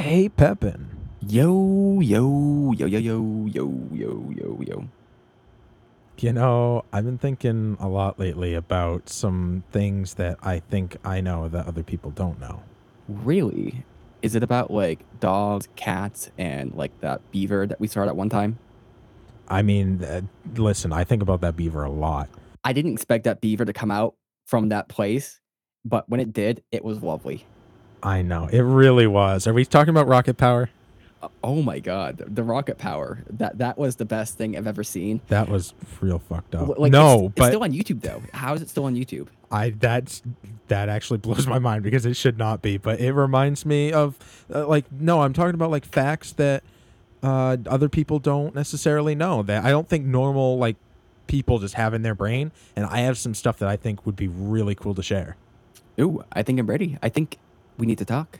Hey, Pepin. Yo, yo, yo, yo, yo, yo, yo, yo, yo. You know, I've been thinking a lot lately about some things that I think I know that other people don't know. Really? Is it about like dogs, cats, and like that beaver that we saw at one time? I mean, uh, listen, I think about that beaver a lot. I didn't expect that beaver to come out from that place, but when it did, it was lovely. I know. It really was. Are we talking about rocket power? Oh my god, the, the rocket power. That that was the best thing I've ever seen. That was real fucked up. Like, no, it's, but it's still on YouTube though. How is it still on YouTube? I that's that actually blows my mind because it should not be. But it reminds me of uh, like no, I'm talking about like facts that uh, other people don't necessarily know. That I don't think normal like people just have in their brain. And I have some stuff that I think would be really cool to share. Ooh, I think I'm ready. I think we need to talk.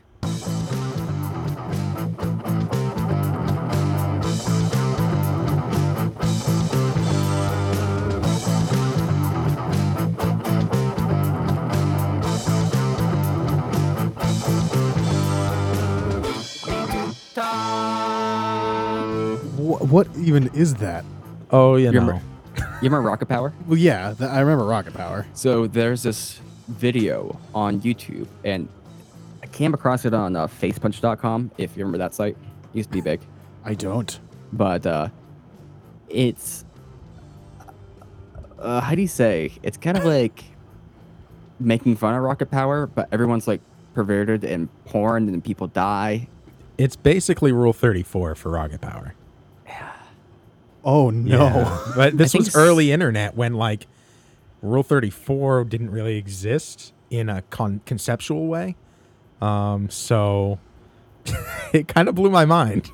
Wh- what even is that? Oh, you You know. remember, you remember Rocket Power? Well, yeah, th- I remember Rocket Power. So there's this video on YouTube, and I came across it on uh, facepunch.com, if you remember that site. It used to be big. I don't. But uh, it's. Uh, how do you say? It's kind of like making fun of rocket power, but everyone's like perverted and porn, and people die. It's basically Rule 34 for rocket power. Yeah. Oh no. Yeah. but this was early internet when like Rule 34 didn't really exist in a con- conceptual way. Um, so it kind of blew my mind.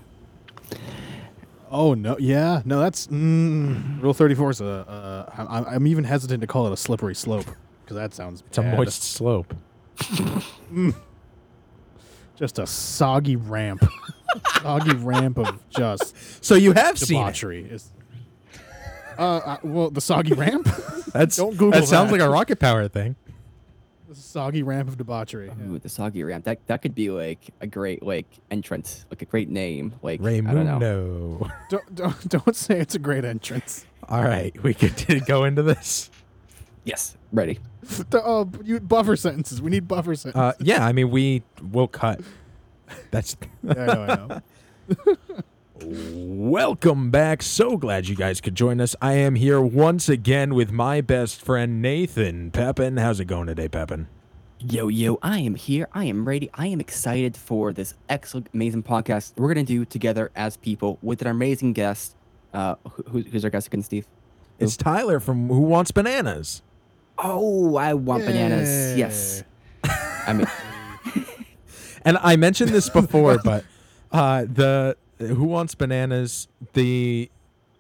Oh no. Yeah. No, that's mm, Rule Thirty Four is a. Uh, I, I'm even hesitant to call it a slippery slope because that sounds. It's a moist slope. Just a soggy ramp. soggy ramp of just So you have seen it. debauchery. Is. Uh, uh, well, the soggy ramp. That's Don't Google that sounds like a rocket power thing. The soggy ramp of debauchery. yeah. The soggy ramp. That that could be like a great like entrance, like a great name. Like I don't know. Raymundo. Don't, don't don't say it's a great entrance. All right, we could go into this. Yes, ready. The- oh, you buffer sentences. We need buffer sentences. Uh, yeah, I mean we will cut. That's I know. I know. Welcome back. So glad you guys could join us. I am here once again with my best friend Nathan Pepin. How's it going today, Pepin? Yo, yo, I am here. I am ready. I am excited for this excellent, amazing podcast we're going to do together as people with an amazing guest. Uh, who, who's our guest again, Steve? It's Tyler from Who Wants Bananas. Oh, I want bananas. Yes. I mean, And I mentioned this before, but uh, the Who Wants Bananas, the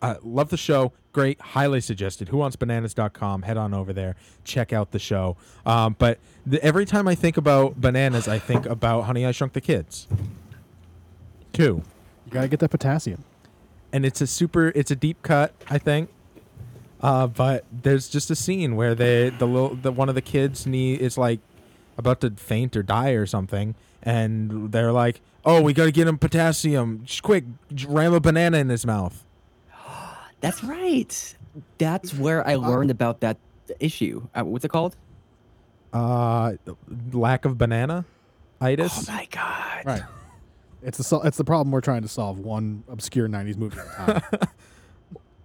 uh, love the show. Great, highly suggested. WhoWantsBananas.com. Head on over there, check out the show. Um, but the, every time I think about bananas, I think about Honey I Shrunk the Kids. Two. You gotta get that potassium. and it's a super it's a deep cut i think uh, but there's just a scene where they the little the one of the kids knee is like about to faint or die or something and they're like oh we gotta get him potassium just quick ram a banana in his mouth that's right. That's where I learned about that issue. Uh, what's it called? uh lack of banana itis Oh my god. Right. It's the it's the problem we're trying to solve. One obscure '90s movie at a time.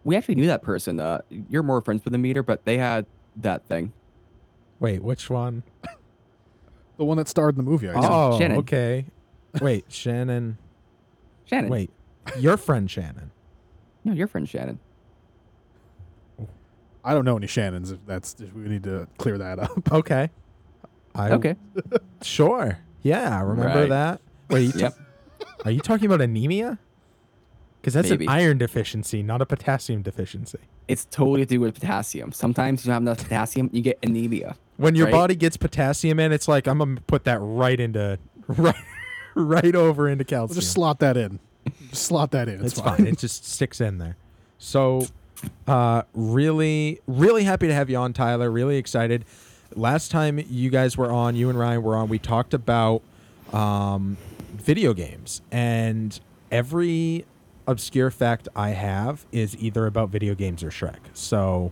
We actually knew that person. Uh, you're more friends with the Meader, but they had that thing. wait which one? the one that starred in the movie. I guess. oh Shannon. okay wait shannon Shannon. wait your friend shannon No, your friend Shannon. I don't know any Shannons. If that's if we need to clear that up. okay I, Okay. Sure. Yeah, I remember Right. that. Wait, you ta- Yep. are you talking about anemia? Because that's Maybe. an iron deficiency, not a potassium deficiency. It's totally to do with potassium. Sometimes you don't have enough potassium, you get anemia. When your Right. body gets potassium in, it's like I'm gonna put that right into right right over into We'll calcium. just slot that in. Just slot that in. It's, it's fine. it just sticks in there. So, uh, really, really happy to have you on, Tyler. Really excited. Last time you guys were on, you and Ryan were on, we talked about um, video games, and every obscure fact I have is either about video games or Shrek. So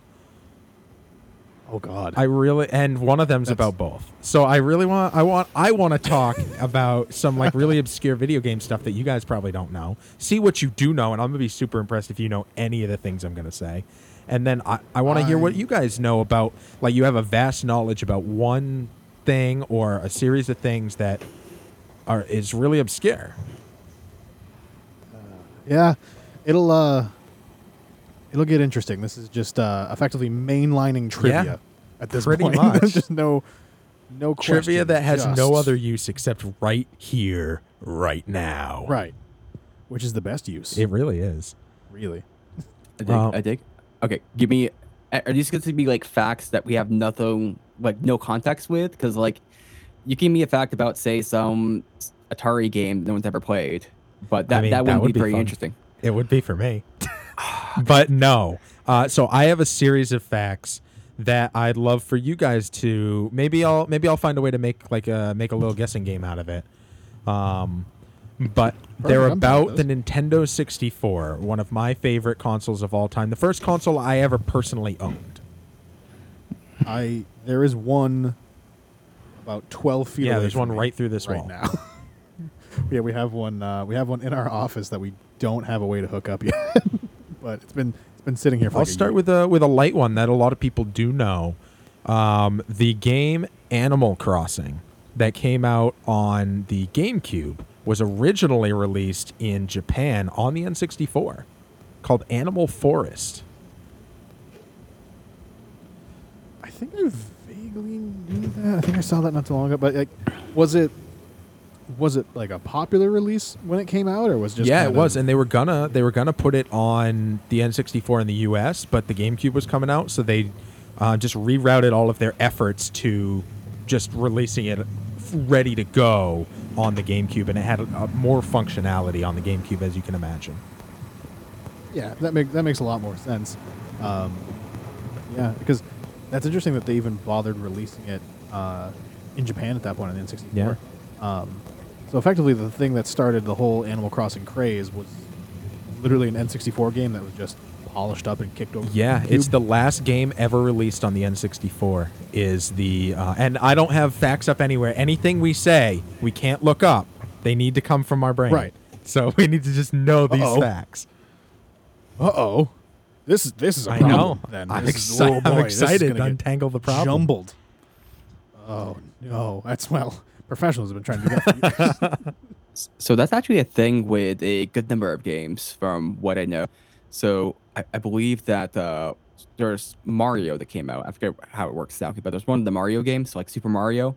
Oh God. I really and one of them's That's- about both. So I really want I want I want to talk about some like really obscure video game stuff that you guys probably don't know. See what you do know and I'm to be super impressed if you know any of the things I'm to say. And then I I want to hear what I- you guys know about like you have a vast knowledge about one thing or a series of things that are is really obscure. Yeah, it'll uh, it'll get interesting. This is just uh, effectively mainlining trivia Yeah, at this pretty point. much. There's just no, no Trivia question, that has no just- other use except right here right now. right, which is the best use. It really is. really. I dig. Well- I dig. Okay, give me. Are these going to be like facts that we have nothing, like no context with? Because like, you give me a fact about say some Atari game no one's ever played, but that mean, that that wouldn't be be very fun. interesting. It would be for me. but no. Uh, so I have a series of facts that I'd love for you guys to maybe I'll maybe I'll find a way to make like a make a little guessing game out of it. Um, but they're I'm about the. Nintendo 64, one of my favorite consoles of all time. The first console I ever personally owned. I there is one about twelve feet. Yeah, away there's from one me right through this right wall. now. yeah, we have one. Uh, we have one in our office that we don't have a way to hook up yet, but it's been it's been sitting here for. I'll like start with a with a light one that a lot of people do know. Um, the game Animal Crossing that came out on the GameCube was originally released in Japan on the N64, called Animal Forest. I think I vaguely knew that. I think I saw that not too long ago. But like, was it was it like a popular release when it came out, or was it just yeah, it was, and they were gonna they were gonna put it on the N64 in the U.S., but the GameCube was coming out, so they uh, just rerouted all of their efforts to just releasing it ready to go on the GameCube, and it had a, a more functionality on the GameCube, as you can imagine. yeah, that makes that makes a lot more sense. Um, yeah, because that's interesting that they even bothered releasing it uh, in Japan at that point on the N64. Yeah. Um, so effectively, the thing that started the whole Animal Crossing craze was literally an N64 game that was just polished up and kicked over. Yeah, GameCube. it's the last game ever released on the N64. Is the uh, and I don't have facts up anywhere. Anything we say, we can't look up. They need to come from our brain. Right. So we need to just know these Uh-oh. facts. Uh oh. This is this is a I problem. know. Then I'm, exci- oh, I'm boy, this is excited gonna untangle the problem. Jumbled. Oh no, that's well. Professionals have been trying to do that for years. So that's actually a thing with a good number of games, from what I know. So I, I believe that uh, there's Mario that came out. I forget how it works exactly, but there's one of the Mario games, like Super Mario,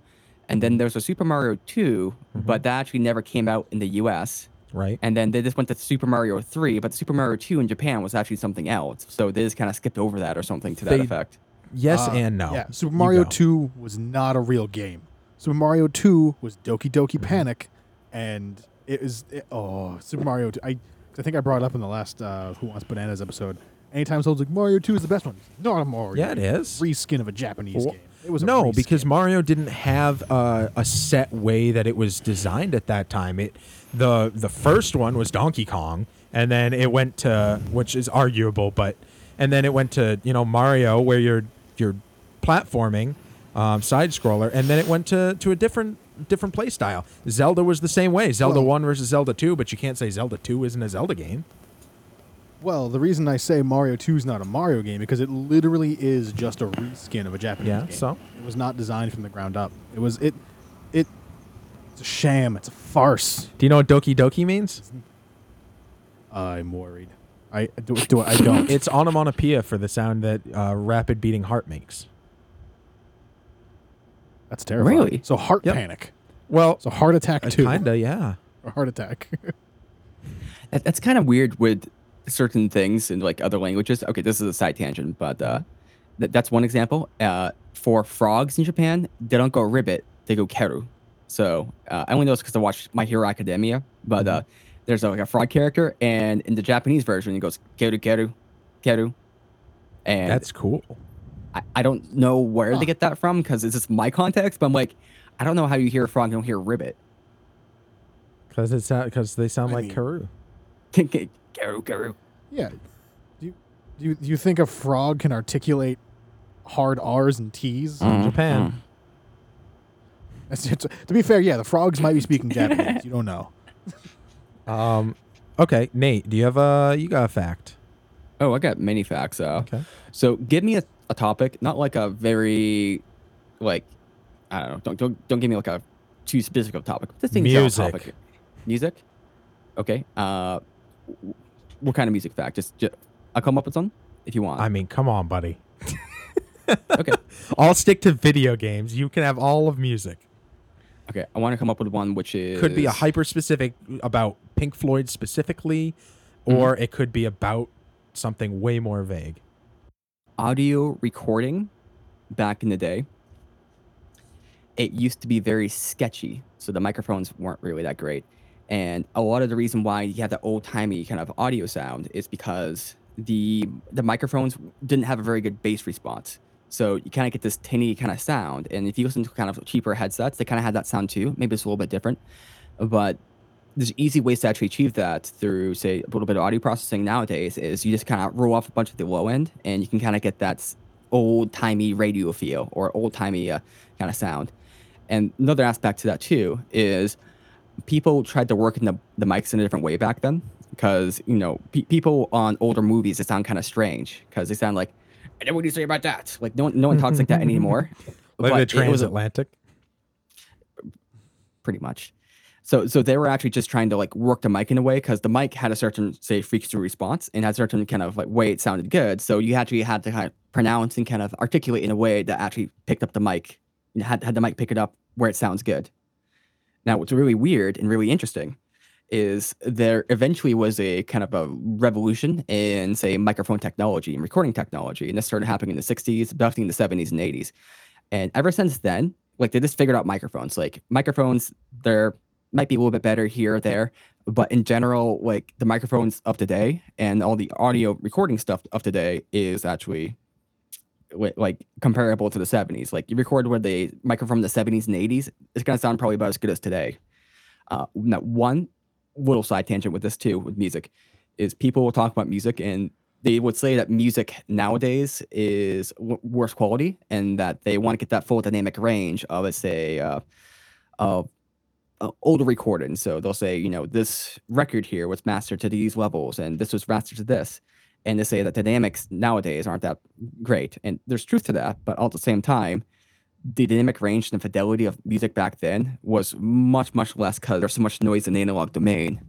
and then there's a Super Mario 2, but that actually never came out in the U.S. Right. And then they just went to Super Mario 3, but Super Mario 2 in Japan was actually something else. So they just kind of skipped over that or something to that They- effect. Yes Uh, and no. Yeah, Super Mario 2 was not a real game. Super Mario 2 was Doki Doki Mm-hmm. Panic, and it is it, oh Super Mario. 2, I I think I brought it up in the last uh, Who Wants Bananas episode. Anytime someone's like Mario 2 is the best one, not a Mario. Yeah, it is reskin of a Japanese Wh- game. It was a no, reskin. because Mario didn't have uh, a set way that it was designed at that time. It the the first one was Donkey Kong, and then it went to which is arguable, but and then it went to you know Mario where you're you're platforming, um, side scroller, and then it went to to a different different play style. Zelda was the same way. Zelda Well- one versus Zelda two, but you can't say Zelda two isn't a Zelda game. Well, the reason I say Mario 2 is not a Mario game because it literally is just a reskin of a Japanese Yeah, game. so? it was not designed from the ground up. It was it it it's a sham. It's a farce. Do you know what Doki Doki means? I'm worried. I do, do I don't. It's onomatopoeia for the sound that uh, rapid beating heart makes. That's terrifying. Really? So heart Yep. panic. Well, So heart attack too. kinda, yeah. A heart attack. That, that's kind of weird with certain things in like other languages. Okay, this is a side tangent, but uh, th- that's one example. Uh, for frogs in Japan, they don't go ribbit, they go keru. So uh, I only know this because I watched My Hero Academia, but uh, there's a, like a frog character, and in the Japanese version, it goes keru keru, keru. And That's cool. I, I don't know where Huh. they get that from because it's just my context, but I'm like, I don't know how you hear a frog and don't hear ribbit. Because it's because they sound I like mean- Karoo. Garu, Garu. Yeah. Do you, do you do you think a frog can articulate hard R's and T's? Mm, Japan. mm. It's- it's- to be fair, yeah, the frogs might be speaking Japanese. You don't know. Um, okay, Nate, do you have a you got a fact? Oh, I got many facts. Uh, Okay. So give me a, a topic, not like a very, like, I don't know. Don't don't, don't give me like a too specific topic. Think general Music. Topic. Music. Okay. Uh, what kind of music fact? Just, just I'll come up with some if you want. I mean, come on, buddy. okay. I'll stick to video games. You can have all of music. Okay. I want to come up with one which is Could be a hyper specific about Pink Floyd specifically, Mm-hmm. or it could be about something way more vague. Audio recording back in the day, it used to be very sketchy. So the microphones weren't really that great. And a lot of the reason why you have that old timey kind of audio sound is because the the microphones didn't have a very good bass response. So you kind of get this tinny kind of sound. And if you listen to kind of cheaper headsets, they kind of had that sound too. Maybe it's a little bit different. But there's easy ways to actually achieve that through, say, a little bit of audio processing nowadays. Is you just kind of roll off a bunch of the low end, and you can kind of get that old timey radio feel or old timey uh, kind of sound. And another aspect to that too is people tried to work in the, the mics in a different way back then because you know pe- people on older movies they sound kind of strange because they sound like and what do you say about that like no one no one talks like that anymore Like the it was a- transatlantic. pretty much. So so they were actually just trying to like work the mic in a way because the mic had a certain say frequency response and had a certain kind of like way it sounded good. So you actually had to kind of pronounce and kind of articulate in a way that actually picked up the mic. Know, had had the mic pick it up where it sounds good. Now what's really weird and really interesting is there eventually was a kind of a revolution in say microphone technology and recording technology, and this started happening in the '60s, definitely in the '70s and '80s. And ever since then, like they just figured out microphones. Like microphones, they're might be a little bit better here or there, but in general, like the microphones of today and all the audio recording stuff of today is actually like comparable to the 70s. Like you record with the microphone in the 70s and 80s, it's gonna sound probably about as good as today. Uh, now, one little side tangent with this too, with music, is people will talk about music and they would say that music nowadays is w- worse quality and that they want to get that full dynamic range of, let's say, uh, of uh, older recordings. So they'll say, you know, this record here was mastered to these levels and this was mastered to this. And they say that dynamics nowadays aren't that great. And there's truth to that. But all at the same time, the dynamic range and the fidelity of music back then was much, much less because there's so much noise in the analog domain.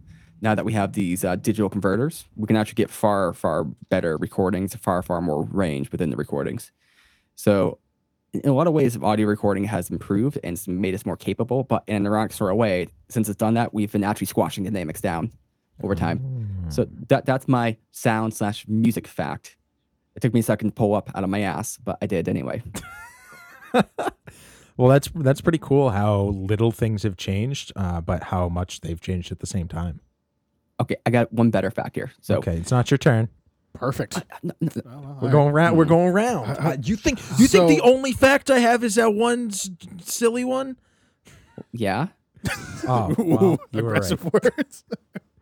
Now that we have these uh, digital converters, we can actually get far, far better recordings, far, far more range within the recordings. So, in a lot of ways, audio recording has improved and it's made us more capable. But in an ironic sort of way, since it's done that, we've been actually squashing the dynamics down over time. So that that's my sound slash music fact. It took me a second to pull up out of my ass, but I did anyway. Well, that's that's pretty cool how little things have changed, uh, but how much they've changed at the same time. Okay, I got one better fact here. So okay, it's not your turn. Perfect. n- n- Well, well, We're all right. going round. We're going round. Uh, Uh, you think you think the only fact I have is that one s- silly one? yeah, Oh, Ooh, well, you were right. words.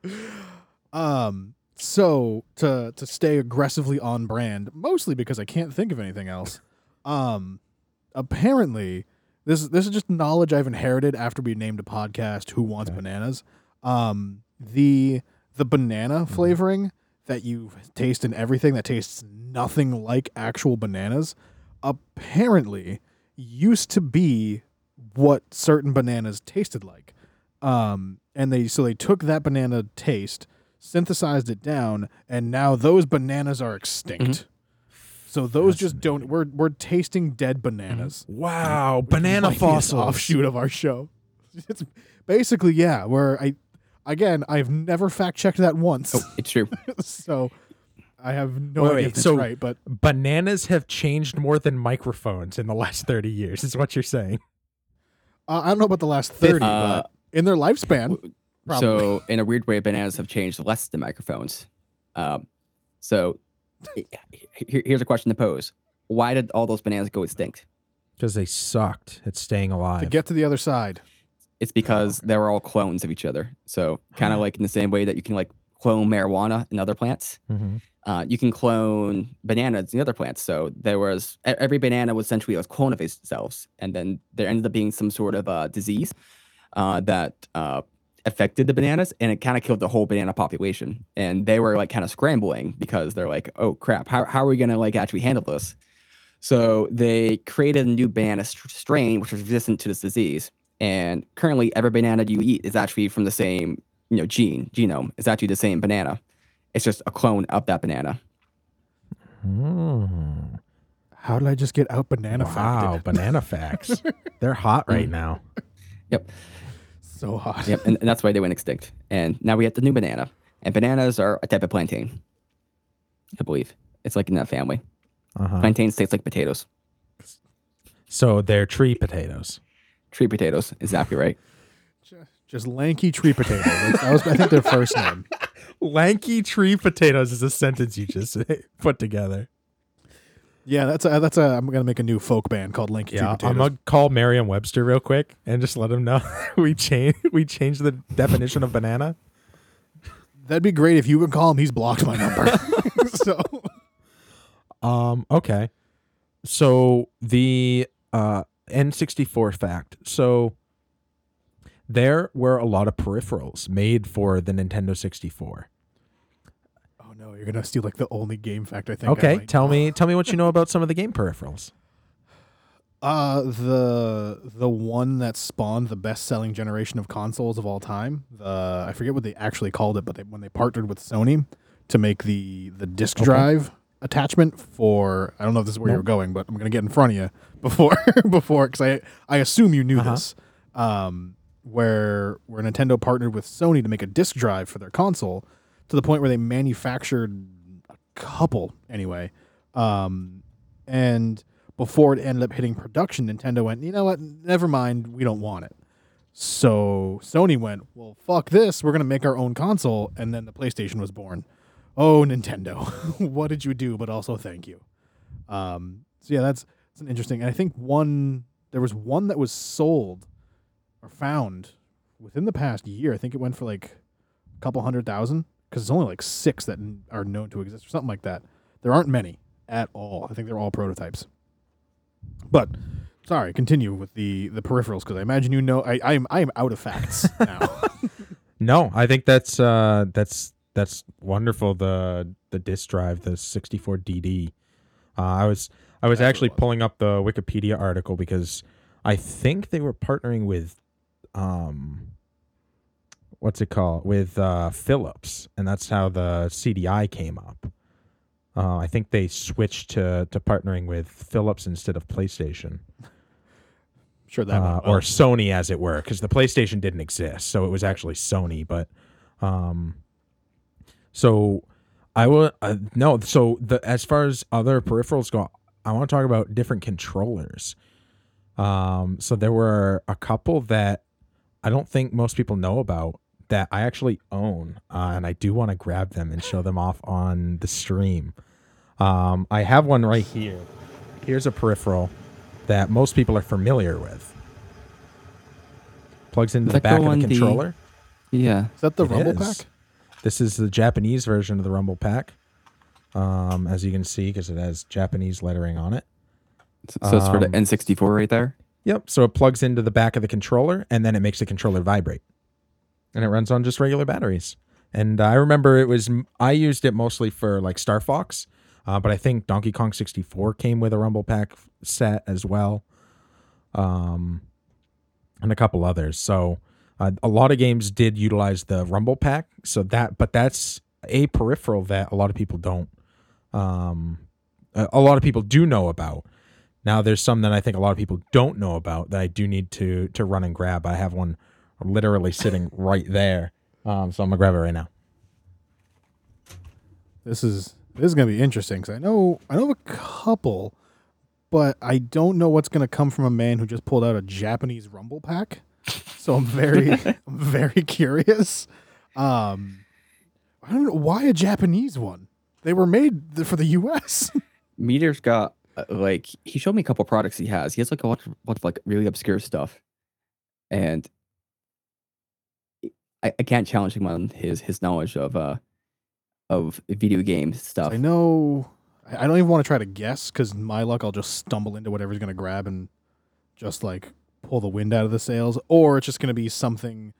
um. So to to stay aggressively on brand, mostly because I can't think of anything else. Um. Apparently, this is this is just knowledge I've inherited after we named a podcast. Who wants Okay. bananas? Um. The the banana Mm-hmm. flavoring that you taste in everything that tastes nothing like actual bananas apparently used to be what certain bananas tasted like. Um, and they so they took that banana taste, synthesized it down, and now those bananas are extinct. So those just don't. We're we're tasting dead bananas. Wow, banana might be an fossils. offshoot of our show. It's basically yeah. Where I again I've never fact checked that once, oh, it's true. so I have no Wait, idea wait, if it's so- right. But Bananas have changed more than microphones in the last thirty years. Is what you're saying? uh, I don't know about the last thirty, Uh, but in their lifespan, probably. So, in a weird way, bananas have changed less than microphones. Um, so, he- he- here's a question to pose: Why did all those bananas go extinct? Because they sucked at staying alive. to get to the other side. It's because they were all clones of each other. So kind of like in the same way that you can like clone marijuana in other plants, hmm uh, you can clone bananas in other plants. So there was every banana was essentially a clone of itself, and then there ended up being some sort of uh, disease uh, that uh, affected the bananas, and it kind of killed the whole banana population. And they were like kind of scrambling because they're like, "Oh crap, how how are we gonna like actually handle this?" So they created a new banana str- strain which was resistant to this disease. And currently, every banana you eat is actually from the same you know gene genome. It's actually the same banana. It's just a clone of that banana. Mm. How did I just get out banana Wow, facted? banana facts. They're hot right Mm. now. So hot. Yep, and, and that's why they went extinct. And now we have the new banana. And bananas are a type of plantain. I believe it's like in that family. Uh-huh. Plantains taste like potatoes. So they're tree potatoes. Tree potatoes, exactly right. Just lanky tree potato. That's- That was, I think, their first name. Lanky tree potatoes is a sentence you just put together. Yeah, that's a that's a. I'm gonna make a new folk band called Lanky Yeah, Tree Potatoes. I'm gonna call Merriam-Webster real quick and just let him know we change we changed the definition of banana. That'd be great if you would call him. He's blocked my number. so Um, okay. So the uh, N64 fact. So there were a lot of peripherals made for the Nintendo 64. Oh no, you're gonna steal like the only game fact I think. Okay, might tell know. me tell me what you know about some of the game peripherals. Uh the the one that spawned the best selling generation of consoles of all time. The I forget what they actually called it, but they, when they partnered with Sony to make the the disk Okay. drive attachment for I don't know if this is where Nope. you're going, but I'm gonna get in front of you before before because I I assume you knew Uh-huh. this. Um, where where Nintendo partnered with Sony to make a disk drive for their console to the point where they manufactured a couple anyway. Um, and before it ended up hitting production, Nintendo went, you know what? Never mind, we don't want it. So Sony went, well, fuck this. We're gonna make our own console, and then the PlayStation was born. Oh, Nintendo, what did you do? But also, thank you. Um, so yeah, that's that's an interesting. And I think one there was one that was sold or found within the past year. I think it went for like a couple hundred thousand because it's only like six that are known to exist or something like that. There aren't many at all. I think they're all prototypes. But sorry, continue with the the peripherals because I imagine you know I I am I am out of facts now. No, I think that's uh that's that's wonderful the the disk drive, the 64 DD. Uh, I was I was That's actually pulling up the Wikipedia article because I think they were partnering with um what's it called with uh Philips and that's how the CDI came up. Uh, I think they switched to to partnering with Philips instead of PlayStation sure that uh, or. Sony as it were, because the PlayStation didn't exist, so it was actually Sony. But um, so I will uh, no. So the as far as other peripherals go, I want to talk about different controllers. Um, so there were a couple that I don't think most people know about that I actually own, uh, and I do want to grab them and show them off on the stream. Um, I have one right here. Here's a peripheral that most people are familiar with. Plugs into the that go back of on the the- controller. Yeah. Is that the It Rumble is. Pack? This is the Japanese version of the Rumble Pack. Um, as you can see, because it has Japanese lettering on it. So, it's for the Um, N64 right there. Yep. So it plugs into the back of the controller, and then it makes the controller vibrate, and it runs on just regular batteries. And I remember it was I used it mostly for like Star Fox, uh, but I think Donkey Kong 64 came with a Rumble Pack set as well, um, and a couple others. So uh, a lot of games did utilize the Rumble Pack. So that, but that's a peripheral that a lot of people don't. Um, a a lot of people do know about. Now there's some that I think a lot of people don't know about that I do need to to run and grab. I have one literally sitting right there. Um, so I'm gonna grab it right now. This is this is gonna be interesting because I know I know a couple, but I don't know what's gonna come from a man who just pulled out a Japanese Rumble Pack. So I'm very I'm very curious. Um, I don't know why a Japanese one. They were made th- for the U.S. Meader's got uh, like he showed me a couple products he has. He has like a lot of, lot of like really obscure stuff, and I, I can't challenge him on his his knowledge of uh of video game stuff. I know. I I don't even want to try to guess because my luck, I'll just stumble into whatever's gonna grab and just like pull the wind out of the sails, or it's just gonna be something.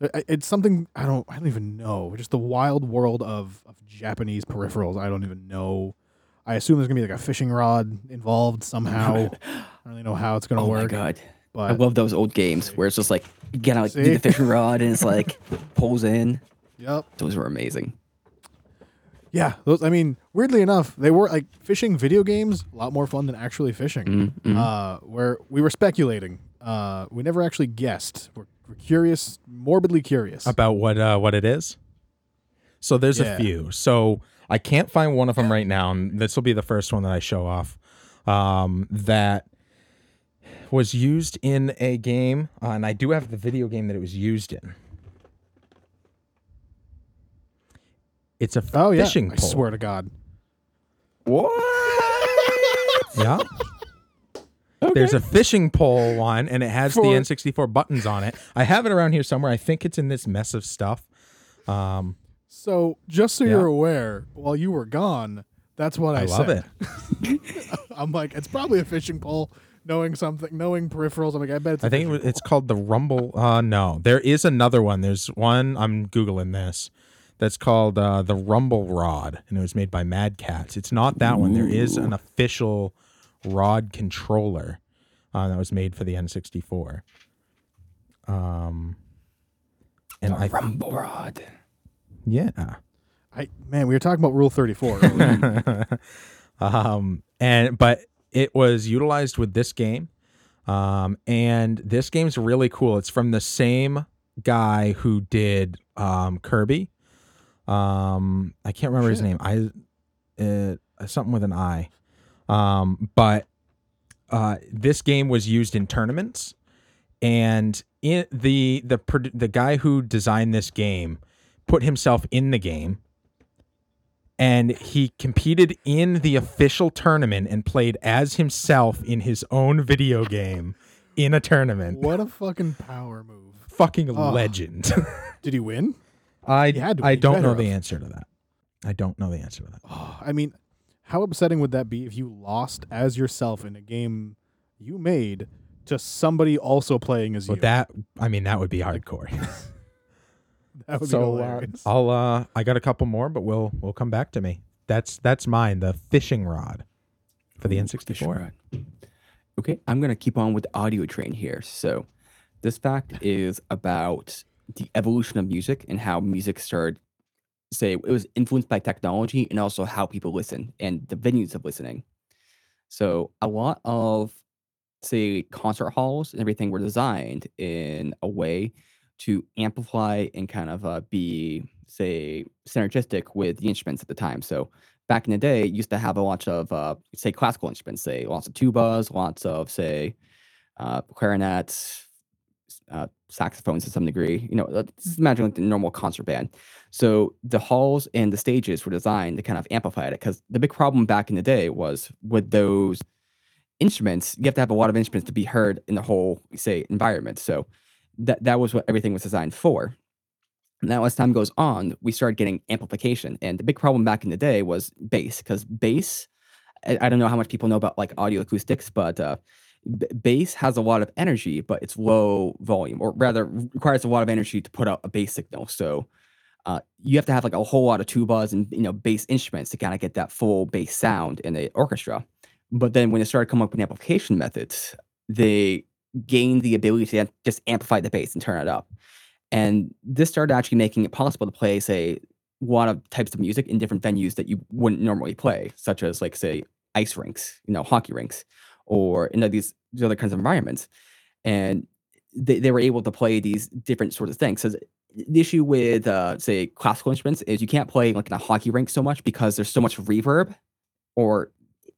It's something I don't. I don't even know. Just the wild world of of Japanese peripherals. I don't even know. I assume there's gonna be like a fishing rod involved somehow. I don't really know how it's gonna oh my work. god. But I love those old games where it's just like you gotta like do the fishing rod and it's like pulls in. yep. Those were amazing. Yeah, those. I mean, weirdly enough, they were like fishing video games. A lot more fun than actually fishing. Mhm, mhm. Uh, where we were speculating. Uh, we never actually guessed. We're, we're curious, morbidly curious. about what uh, what it is. So there's Yeah. a few. So I can't find one of them right now, and this will be the first one that I show off. Um, that was used in a game, uh, and I do have the video game that it was used in. It's a oh yeah, fishing I swear to God. What? Yeah. There's a fishing pole one, and it has the N64 buttons on it. I have it around here somewhere. I think it's in this mess of stuff. Um, So just so Yeah. you're aware, while you were gone, that's what I, I love said. it. I'm like, it's probably a fishing pole. Knowing something, knowing peripherals, I'm like, I bet it's. I think it it's called the Rumble. Uh, no, there is another one. There's one. I'm googling this. That's called uh, the Rumble Rod, and it was made by Mad Catz. It's not that one. There is an official rod controller uh, that was made for the N64. Um, and I Rumble rod. yeah. I man, we were talking about Rule 34. um, and but it was utilized with this game, um, and this game's really cool. It's from the same guy who did um, Kirby. Um, I can't remember his name. I uh, something with an I. Um, but uh, this game was used in tournaments, and in the the the guy who designed this game put himself in the game and he competed in the official tournament and played as himself in his own video game in a tournament. what a fucking power move! Fucking Oh. legend. Did he win? I He had to I don't know the answer to that. I don't know the answer to that. Oh, I mean, how upsetting would that be if you lost as yourself in a game you made to somebody also playing as you? But that I mean that would be hardcore. that would be so uh. I'll uh I got a couple more but we'll we'll come back to me. That's that's mine, the fishing rod for the Ooh, N64. Okay, I'm gonna keep on with the audio train here. So, this fact is about the evolution of music and how music started. Say it was influenced by technology and also how people listen and the venues of listening. So, a lot of say concert halls and everything were designed in a way to amplify and kind of uh, be say synergistic with the instruments at the time. So back in the day, used to have a lot of uh, say classical instruments, say lots of tubas, lots of say uh, clarinets, uh, saxophones to some degree. You know, just imagine like the normal concert band. So the halls and the stages were designed to kind of amplify it because the big problem back in the day was with those instruments, you have to have a lot of instruments to be heard in the whole say environment. So that that was what everything was designed for. Now, as time goes on, we started getting amplification, and the big problem back in the day was bass, because bass. I, I don't know how much people know about like audio acoustics, but uh, b- bass has a lot of energy, but it's low volume, or rather requires a lot of energy to put out a bass signal. So uh, you have to have like a whole lot of tubas and you know bass instruments to kind of get that full bass sound in the orchestra. But then when they started coming up with amplification methods, they gained the ability to just amplify the bass and turn it up. And this started actually making it possible to play, say, a lot of types of music in different venues that you wouldn't normally play, such as like say ice rinks, you know, hockey rinks, or in these, these other kinds of environments. And they, they were able to play these different sorts of things. So the issue with uh, say classical instruments is you can't play like in a hockey rink so much because there's so much reverb or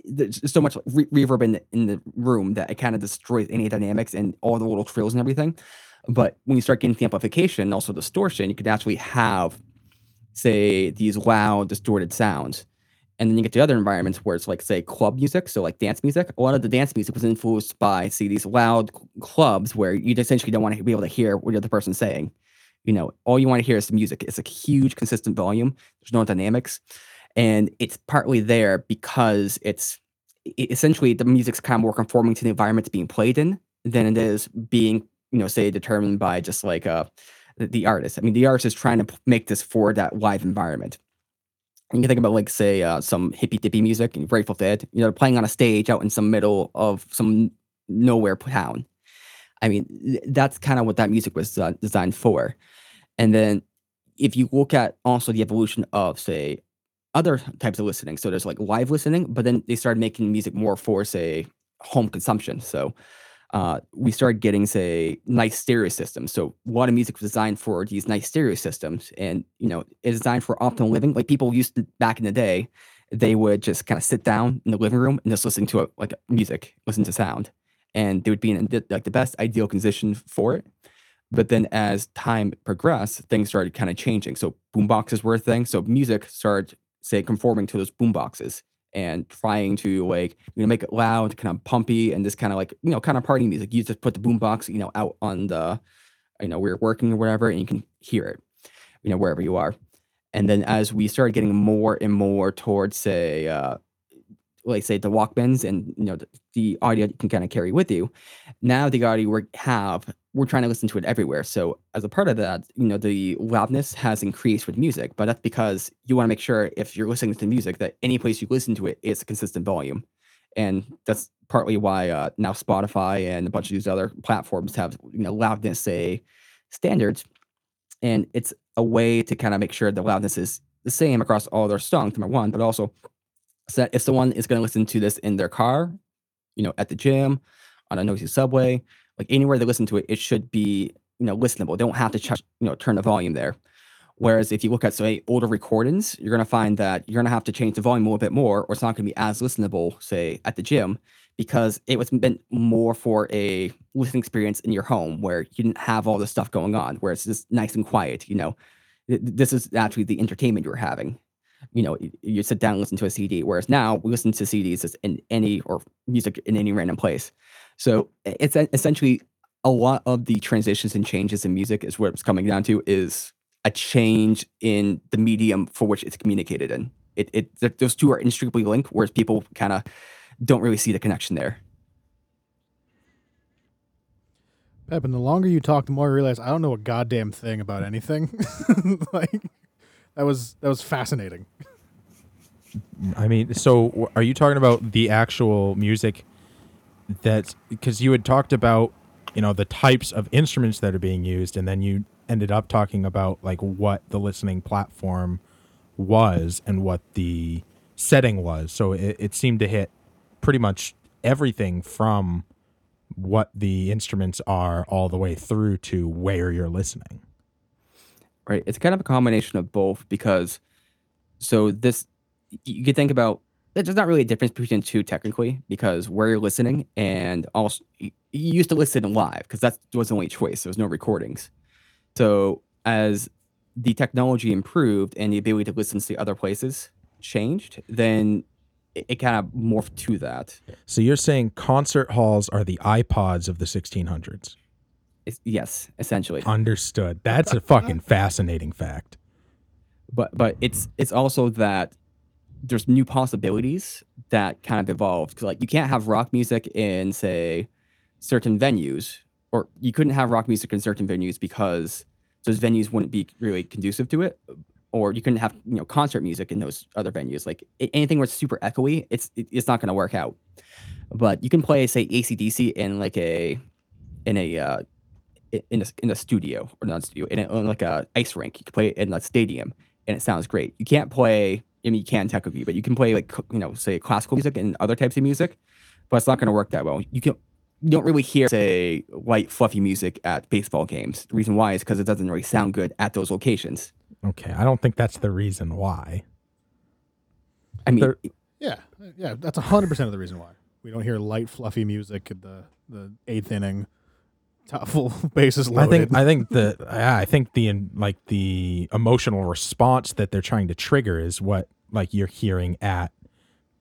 there's so much re- reverb in the, in the room that it kind of destroys any dynamics and all the little trills and everything. But when you start getting the amplification and also distortion, you could actually have, say, these loud, distorted sounds. And then you get to other environments where it's like, say, club music, so like dance music. A lot of the dance music was influenced by, see, these loud cl- clubs where you essentially don't want to be able to hear what the other person's saying. You know, all you want to hear is the music. It's a huge, consistent volume. There's no dynamics, and it's partly there because it's essentially the music's kind of more conforming to the environment it's being played in than it is being, you know, say determined by just like uh the, the artist. I mean, the artist is trying to make this for that live environment. And you think about like say uh, some hippy dippy music and Grateful Dead, you know, playing on a stage out in some middle of some nowhere town. I mean, that's kind of what that music was designed for. And then if you look at also the evolution of say other types of listening, so there's like live listening, but then they started making music more for say home consumption. So uh, we started getting say nice stereo systems. So a lot of music was designed for these nice stereo systems, and you know it's designed for optimal living. Like people used to back in the day, they would just kind of sit down in the living room and just listen to a, like music, listen to sound, and they would be in the, like the best ideal condition for it. But then as time progressed, things started kind of changing. So boomboxes were a thing. So music started say conforming to those boomboxes and trying to like you know make it loud, kind of pumpy, and this kind of like you know kind of party music. You just put the boombox you know out on the you know where you're working or whatever, and you can hear it you know wherever you are. And then as we started getting more and more towards say uh, like say the Walkmans and you know the, the audio you can kind of carry with you. Now the audio we have, we're trying to listen to it everywhere. So as a part of that, you know the loudness has increased with music, but that's because you want to make sure if you're listening to music that any place you listen to it is a consistent volume, and that's partly why uh, now Spotify and a bunch of these other platforms have you know loudness say standards, and it's a way to kind of make sure the loudness is the same across all their songs. Number one, but also so that if someone is going to listen to this in their car, you know, at the gym, on a noisy subway, like anywhere they listen to it, it should be, you know, listenable. They don't have to, ch- you know, turn the volume there. Whereas if you look at say older recordings, you're going to find that you're going to have to change the volume a little bit more, or it's not going to be as listenable, say at the gym, because it was meant more for a listening experience in your home where you didn't have all this stuff going on, where it's just nice and quiet. You know, this is actually the entertainment you were having you know, you, sit down and listen to a CD. Whereas now we listen to CDs as in any or music in any random place. So it's essentially a lot of the transitions and changes in music is what it's coming down to is a change in the medium for which it's communicated in. It, it those two are inextricably linked, whereas people kind of don't really see the connection there. Pep, and the longer you talk, the more I realize I don't know a goddamn thing about anything. like that was that was fascinating. I mean, so are you talking about the actual music that because you had talked about you know the types of instruments that are being used, and then you ended up talking about like what the listening platform was and what the setting was. So it, it seemed to hit pretty much everything from what the instruments are all the way through to where you're listening. Right? It's kind of a combination of both because so this you could think about there's not really a difference between two technically because where you're listening and also you you used to listen live because that was the only choice. There was no recordings. So as the technology improved and the ability to listen to other places changed, then it, it kind of morphed to that. So you're saying concert halls are the iPods of the 1600s. Yes, essentially. Understood. That's a fucking fascinating fact. but but it's it's also that there's new possibilities that kind of evolved like you can't have rock music in say certain venues or you couldn't have rock music in certain venues because those venues wouldn't be really conducive to it or you couldn't have you know concert music in those other venues like anything where it's super echoey it's it- it's not going to work out but you can play say AC/DC in like a in a uh in a, in a studio or not a studio in, a, in like a ice rink. You can play it in a stadium and it sounds great. You can't play i mean you can technically but you can play like you know say classical music and other types of music but it's not going to work that well. You can you don't really hear say light fluffy music at baseball games. The reason why is because it doesn't really sound good at those locations. Okay, I don't think that's the reason why. i mean There- Yeah, yeah, that's hundred percent of the reason why. We don't hear light, fluffy music at the the eighth inning, top full bases I think I think the yeah, I think the like the emotional response that they're trying to trigger is what like you're hearing at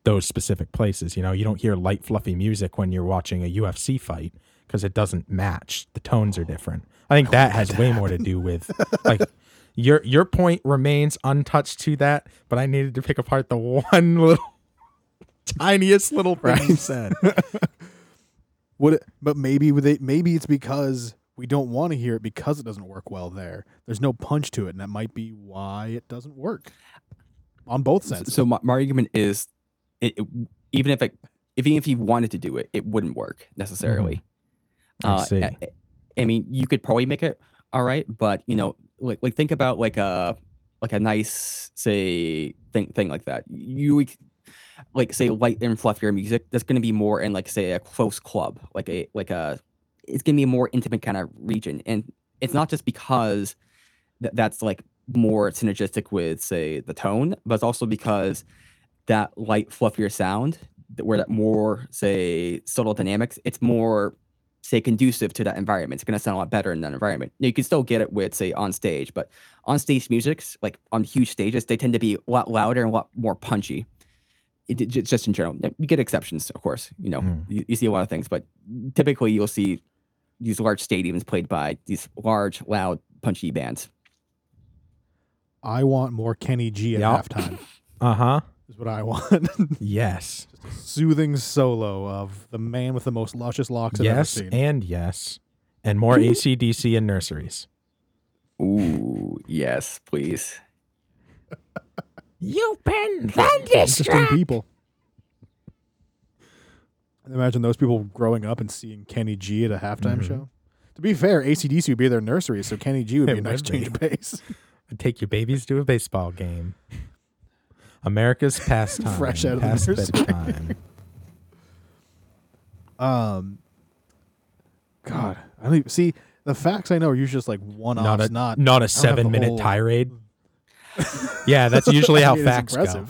those specific places. You know, you don't hear light fluffy music when you're watching a UFC fight because it doesn't match. The tones are different. I think that has way more to do with like your your point remains untouched to that, but I needed to pick apart the one little tiniest little thing you said. Would it, but maybe with it, maybe it's because we don't want to hear it because it doesn't work well there. There's no punch to it, and that might be why it doesn't work on both sides. so my, my argument is, it, it- even if it, if even if you wanted to do it, it wouldn't work necessarily. Mm-hmm. Uh, I see. I, I mean, you could probably make it all right, but you know, like like think about like a like a nice say thing thing like that. You like say light and fluffier music. That's going to be more in like say a close club, like a like a it's going to be a more intimate kind of region, and it's not just because th- that's like more synergistic with say the tone, but it's also because that light fluffier sound where that more say subtle dynamics it's more say conducive to that environment. It's going to sound a lot better in that environment. Now, you can still get it with say on stage but on stage musics like on huge stages they tend to be a lot louder and a lot more punchy it, it- just in general you get exceptions of course you know Mhm. you, you see a lot of things but typically you'll see these large stadiums played by these large loud punchy bands I want more Kenny G at Yup. halftime. Uh huh. is what I want. Yes. Soothing solo of the man with the most luscious locks I've yes, ever seen. and yes, and more AC/DC in nurseries. ooh yes please You've been Interesting people. Imagine those people growing up and seeing Kenny G at a halftime Mhm. show. To be fair, AC/DC would be their nursery, so Kenny G would be a nice would change of pace. I Take your babies to a baseball game. America's pastime. Fresh out of the past nursery. bedtime. Um, God, I don't even see the facts. I know are usually just like one not a not not a the seven minute whole- tirade. Yeah, that's usually I how mean, facts go.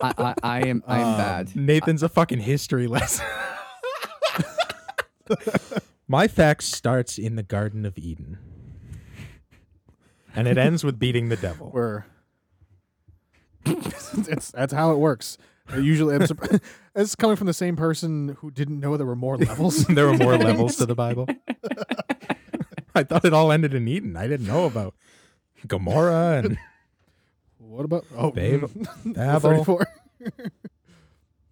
I, I, I am I am Um, bad Nathan's a fucking history lesson. My fact starts in the Garden of Eden. And it ends with beating the devil. Where it's, that's how it works. It usually, I'm surprised, it's coming from the same person who didn't know there were more levels. there were more levels to the Bible. I thought it all ended in Eden. I didn't know about Gomorrah and what about oh Babe- Babel. 34?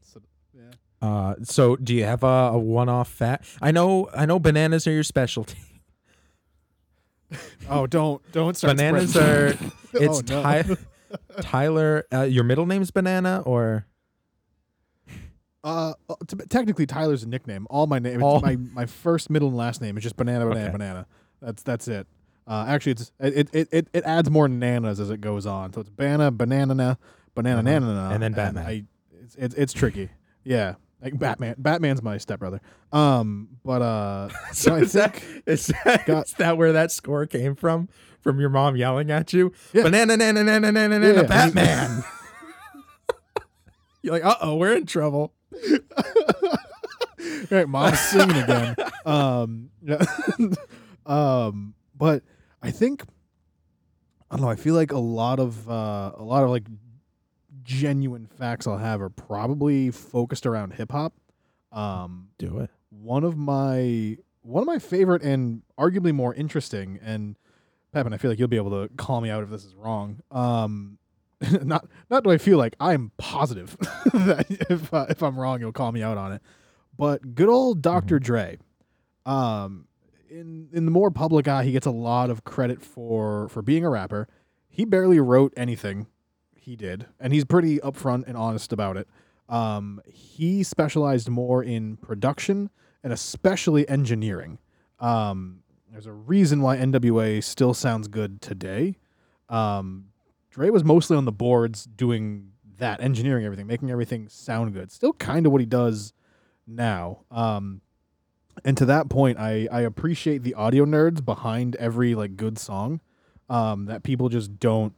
so, yeah. Uh, so do you have a, a one-off fat? I know, I know, bananas are your specialty. Oh, don't don't start. Bananas spreading- are. It's Oh, no. Ty- Tyler. Uh, your middle name's Banana, or Uh, uh, t- technically, Tyler's a nickname. All my name, All- my my first, middle, and last name is just banana, banana, Okay. banana. That's that's it. Uh, actually, it's it, it it it adds more nanas as it goes on. So it's banana, banana, banana, Uh-huh. banana, And then Batman. I, it's, it's it's tricky. Yeah, like Batman. Batman's my stepbrother. Um, but uh, so is that think- that, Got- is that where that score came from? From your mom yelling at you, Yeah. banana, banana, banana, banana, yeah. Batman. You're like, uh oh, we're in trouble. right, mom's singing again. Um, yeah. um, but I think I don't know. I feel like a lot of uh, a lot of like genuine facts I'll have are probably focused around hip hop. Um, Do it. one of my one of my favorite and arguably more interesting and Pepin, I feel like you'll be able to call me out if this is wrong. Um, not not do I feel like I'm positive that if uh, if I'm wrong, you'll call me out on it. But good old doctor Dre, um, in in the more public eye, he gets a lot of credit for for being a rapper. He barely wrote anything. He did, and he's pretty upfront and honest about it. Um, he specialized more in production and especially engineering. Um, there's a reason why NWA still sounds good today. Um, Dre was mostly on the boards doing that, engineering everything, making everything sound good. Still kind of what he does now. Um, and to that point, I, I appreciate the audio nerds behind every like good song um, that people just don't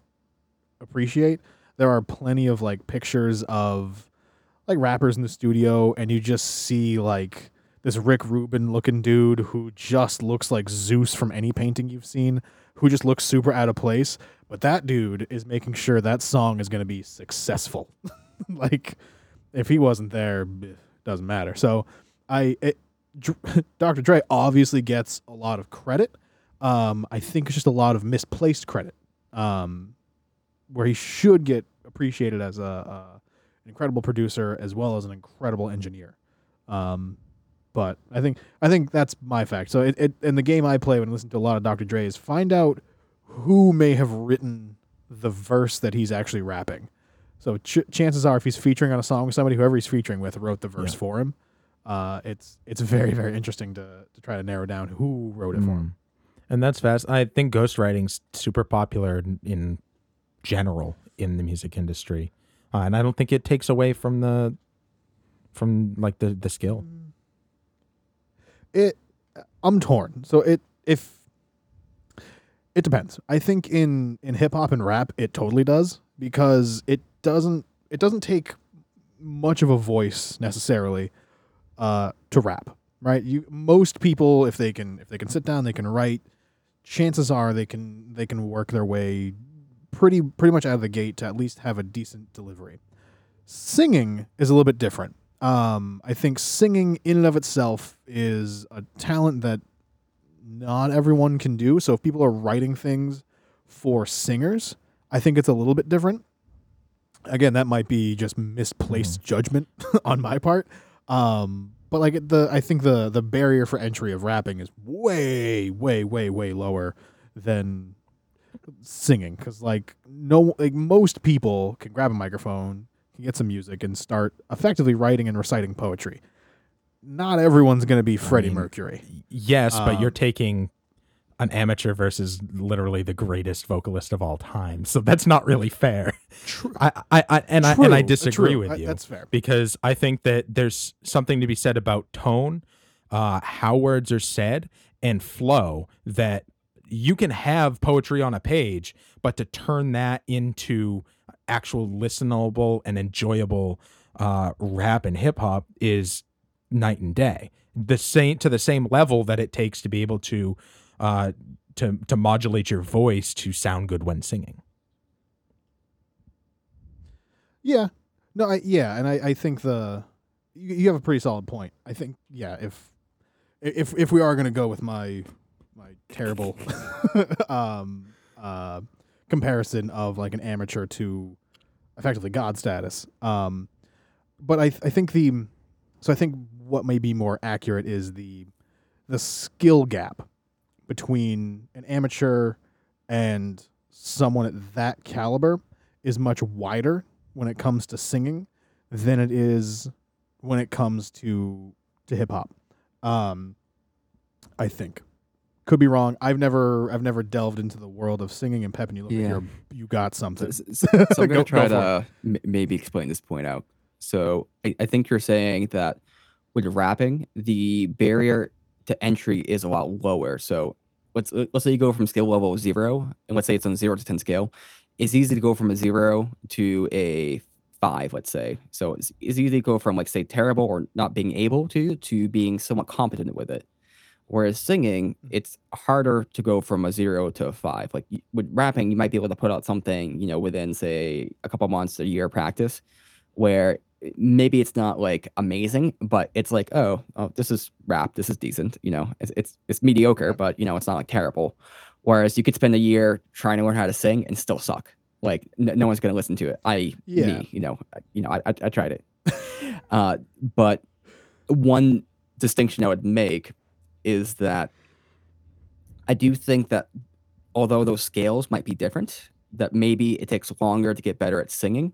appreciate. There are plenty of like pictures of like rappers in the studio, and you just see like this Rick Rubin looking dude who just looks like Zeus from any painting you've seen, who just looks super out of place. But that dude is making sure that song is going to be successful. like, if he wasn't there, eh, doesn't matter. So, I it, Dr. Dre obviously gets a lot of credit, Um, I think it's just a lot of misplaced credit, um, where he should get appreciated as a, a an incredible producer as well as an incredible engineer. Um, but I think I think that's my fact. So it, it in the game I play when I listen to a lot of Dr. Dre is find out who may have written the verse that he's actually rapping. So ch- chances are, if he's featuring on a song with somebody, whoever he's featuring with wrote the verse Yeah. for him. Uh, it's it's very very interesting to to try to narrow down who wrote it for him. Mm. And that's fast. I think ghostwriting's super popular in, in general in the music industry, uh, and I don't think it takes away from the from like the the skill. It I'm torn. So it if it depends. I think in in hip hop and rap it totally does because it doesn't it doesn't take much of a voice necessarily uh to rap, right? You most people if they can if they can sit down, they can write, chances are they can they can work their way pretty pretty much out of the gate to at least have a decent delivery. Singing is a little bit different. Um, I think singing in and of itself is a talent that not everyone can do. So if people are writing things for singers, I think it's a little bit different. Again, that might be just misplaced judgment on my part. Um, but like the I think the the barrier for entry of rapping is way way way way lower than singing cuz like no like most people can grab a microphone, can get some music and start effectively writing and reciting poetry. Not everyone's going to be Freddie mean, Mercury. Yes, but you're Um, taking an amateur versus literally the greatest vocalist of all time, so that's not really fair. True. I, I, I and I and I disagree true. with I- you. That's fair. because I think that there's something to be said about tone, uh, how words are said, and flow that you can have poetry on a page, but to turn that into actual listenable and enjoyable uh, rap and hip hop is night and day. The same to the same level that it takes to be able to uh, to to modulate your voice to sound good when singing. Yeah. No, I yeah, and I, I think the you, you have a pretty solid point. I think yeah, if if if we are going to go with my my terrible um uh comparison of like an amateur to effectively god status. Um but I I think the so I think what may be more accurate is the the skill gap between an amateur and someone at that caliber is much wider when it comes to singing than it is when it comes to to hip hop. Um, I think could be wrong. I've never I've never delved into the world of singing. And Pep, and you look Yeah. like you got something. so- so I'm gonna try go to m- maybe explain this point out. So I, I think you're saying that with rapping, the barrier to entry is a lot lower. So let's uh, let's say you go from skill level zero, and let's say it's on zero to ten scale. It's easy to go from a zero to a five, let's say. So it's, it's easy to go from like say terrible or not being able to to being somewhat competent with it. Whereas singing, mm. it's harder to go from a zero to a five. Like with rapping, you might be able to put out something, you know, within say a couple months, a year of practice, where maybe it's not like amazing, but it's like, oh, oh, this is rap, this is decent, you know, it's it's it's mediocre, but you know, it's not like terrible. Whereas you could spend a year trying to learn how to sing and still suck. Like n- no one's gonna listen to it. I Yeah. me, you know, I- you know, I I, I tried it, uh, but one distinction I would make is that I do think that although those scales might be different, that maybe it takes longer to get better at singing.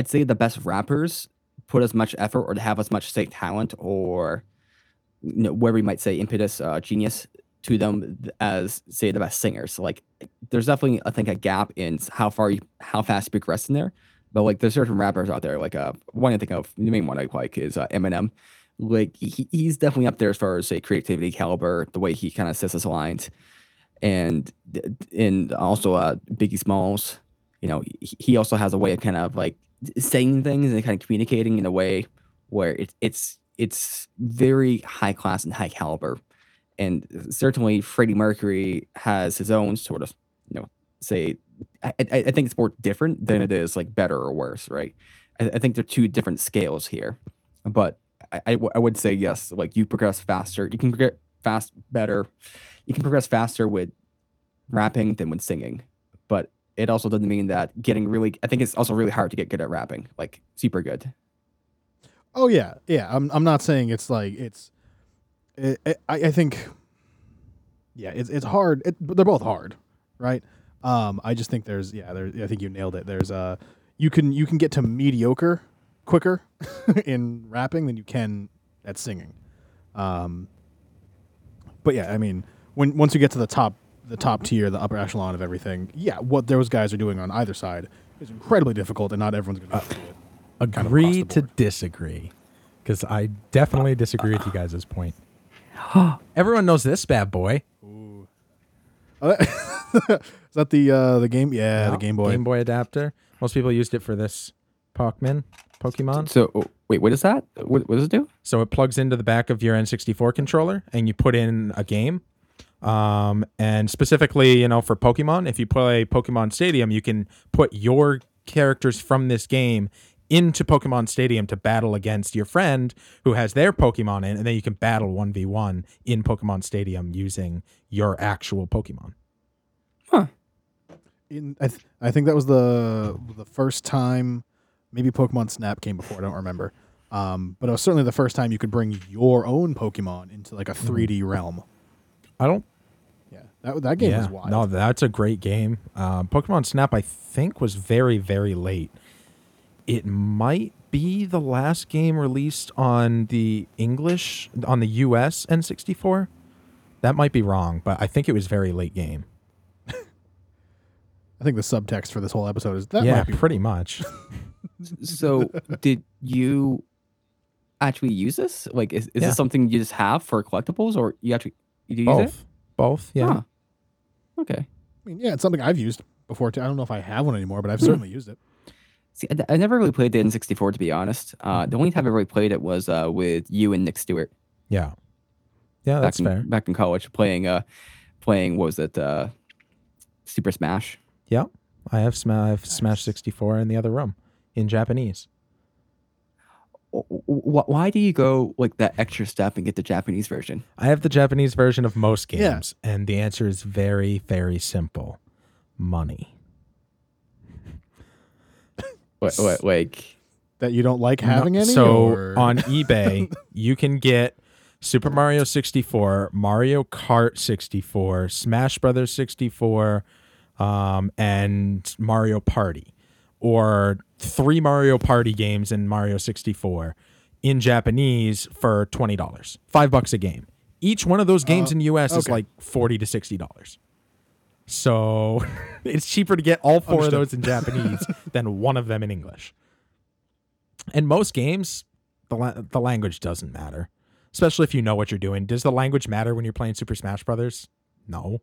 I'd say the best rappers put as much effort or have as much say talent or you know where we might say impetus, uh, genius to them as say the best singers. So, like there's definitely I think a gap in how far you how fast you progress in there. But like there's certain rappers out there, like uh one I think of the main one I like is uh, Eminem. Like he, he's definitely up there as far as say creativity caliber, the way he kind of says his lines, and and also uh Biggie Smalls. You know, he also has a way of kind of like saying things and kind of communicating in a way where it's it's it's very high class and high caliber. And certainly Freddie Mercury has his own sort of, you know, say I, I think it's more different than it is like better or worse, right? I, I think they're two different scales here. But I, I, w- I would say yes, like you progress faster, you can get fast better, you can progress faster with rapping than with singing, but it also doesn't mean that getting really. I think it's also really hard to get good at rapping, like super good. Oh yeah, yeah. I'm I'm not saying it's like it's. It, it, I I think. Yeah, it's it's hard. It, they're both hard, right? Um, I just think there's yeah. There, I think you nailed it. There's uh, you can you can get to mediocre quicker in rapping than you can at singing. Um, but yeah, I mean, when once you get to the top, the top tier, the upper echelon of everything, yeah, what those guys are doing on either side is incredibly difficult, and not everyone's going to do it. kind of Agree to disagree, because I definitely disagree with you guys' point. Everyone knows this bad boy. That- is that the uh, the game? Yeah, the Game Boy. Game Boy adapter. Most people used it for this Pokemon. Pokemon. So oh, wait, what is that? What, what does it do? So it plugs into the back of your N64 controller, and you put in a game. Um, and specifically, you know, for Pokemon, if you play Pokemon Stadium, you can put your characters from this game into Pokemon Stadium to battle against your friend who has their Pokemon in, and then you can battle 1v1 in Pokemon Stadium using your actual Pokemon. Huh. In, I, th- I think that was the the first time. Maybe Pokemon Snap came before. I don't remember. Um, but it was certainly the first time you could bring your own Pokemon into like a 3D realm. I don't Yeah, that that game yeah, was wild. No, that's a great game. Um, Pokemon Snap, I think, was very, very late. It might be the last game released on the English, on the US N64. That might be wrong, but I think it was very late game. I think the subtext for this whole episode is that yeah, might be pretty much. So did you actually use this? Like, is, is Yeah. this something you just have for collectibles, or you actually you do use it? Both. Both, yeah. Huh. Okay. I mean, yeah, it's something I've used before. Too. I don't know if I have one anymore, but I've Hmm. certainly used it. See, I, I never really played the N64 to be honest. Uh, the only time I really played it was uh, with you and Nick Stewart Yeah. Yeah, that's back in, fair. back in college, playing uh, playing what was it, uh, Super Smash. Yeah. I have, Sma- I have Smash 64 in the other room in Japanese. Wh- wh- Why do you go like that extra step and get the Japanese version? I have the Japanese version of most Yeah. games, and the answer is very, very simple money. What, what, like, That you don't like having No- any. So or- on eBay, you can get Super Mario 64, Mario Kart 64, Smash Brothers 64, um, and Mario Party, or three Mario Party games in Mario 64 in Japanese for twenty dollars, five bucks a game. Each one of those games Uh, in the U.S. is like forty to sixty dollars. So it's cheaper to get all four of those in Japanese than one of them in English. And most games, the la- the language doesn't matter, especially if you know what you're doing. Does the language matter when you're playing Super Smash Brothers? No.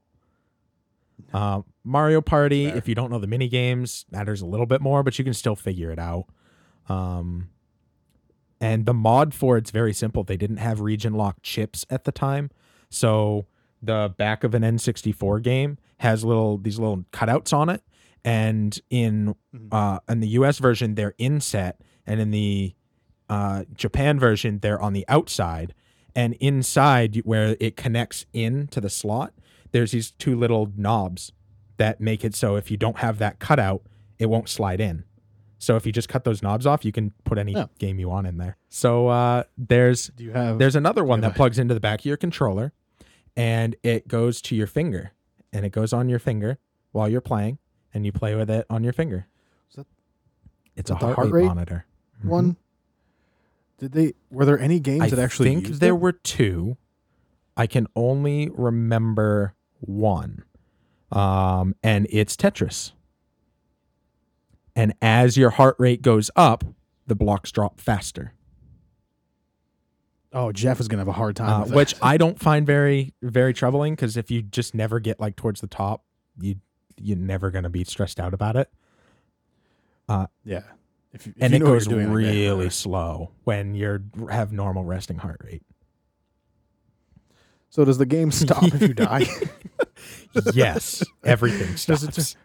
Uh, Mario Party, Fair. if you don't know the mini games, matters a little bit more, but you can still figure it out. Um, and the mod for it's very simple. They didn't have region lock chips at the time, so the back of an N64 game has little these little cutouts on it, and in Mhm. uh, in the US version they're inset, and in the uh, Japan version they're on the outside, and inside where it connects in to the slot, there's these two little knobs that make it so if you don't have that cutout, it won't slide in. So if you just cut those knobs off, you can put any Oh. game you want in there. So uh, there's do you have? there's another one that a- plugs into the back of your controller, and it goes to your finger, and it goes on your finger while you're playing, and you play with it on your finger. Is that- it's a heart, heart rate, rate monitor. Mhm. one. Did they? Were there any games I that actually I think there were two. I can only remember one, um, and it's Tetris. And as your heart rate goes up, the blocks drop faster, Oh, Jeff is gonna have a hard time uh, which. I don't find very very troubling because if you just never get like towards the top, you you're never gonna be stressed out about it. yeah. If, if and you it goes doing, like really slow when you're have normal resting heart rate. So does the game stop if you die? yes, everything Does it stops. just-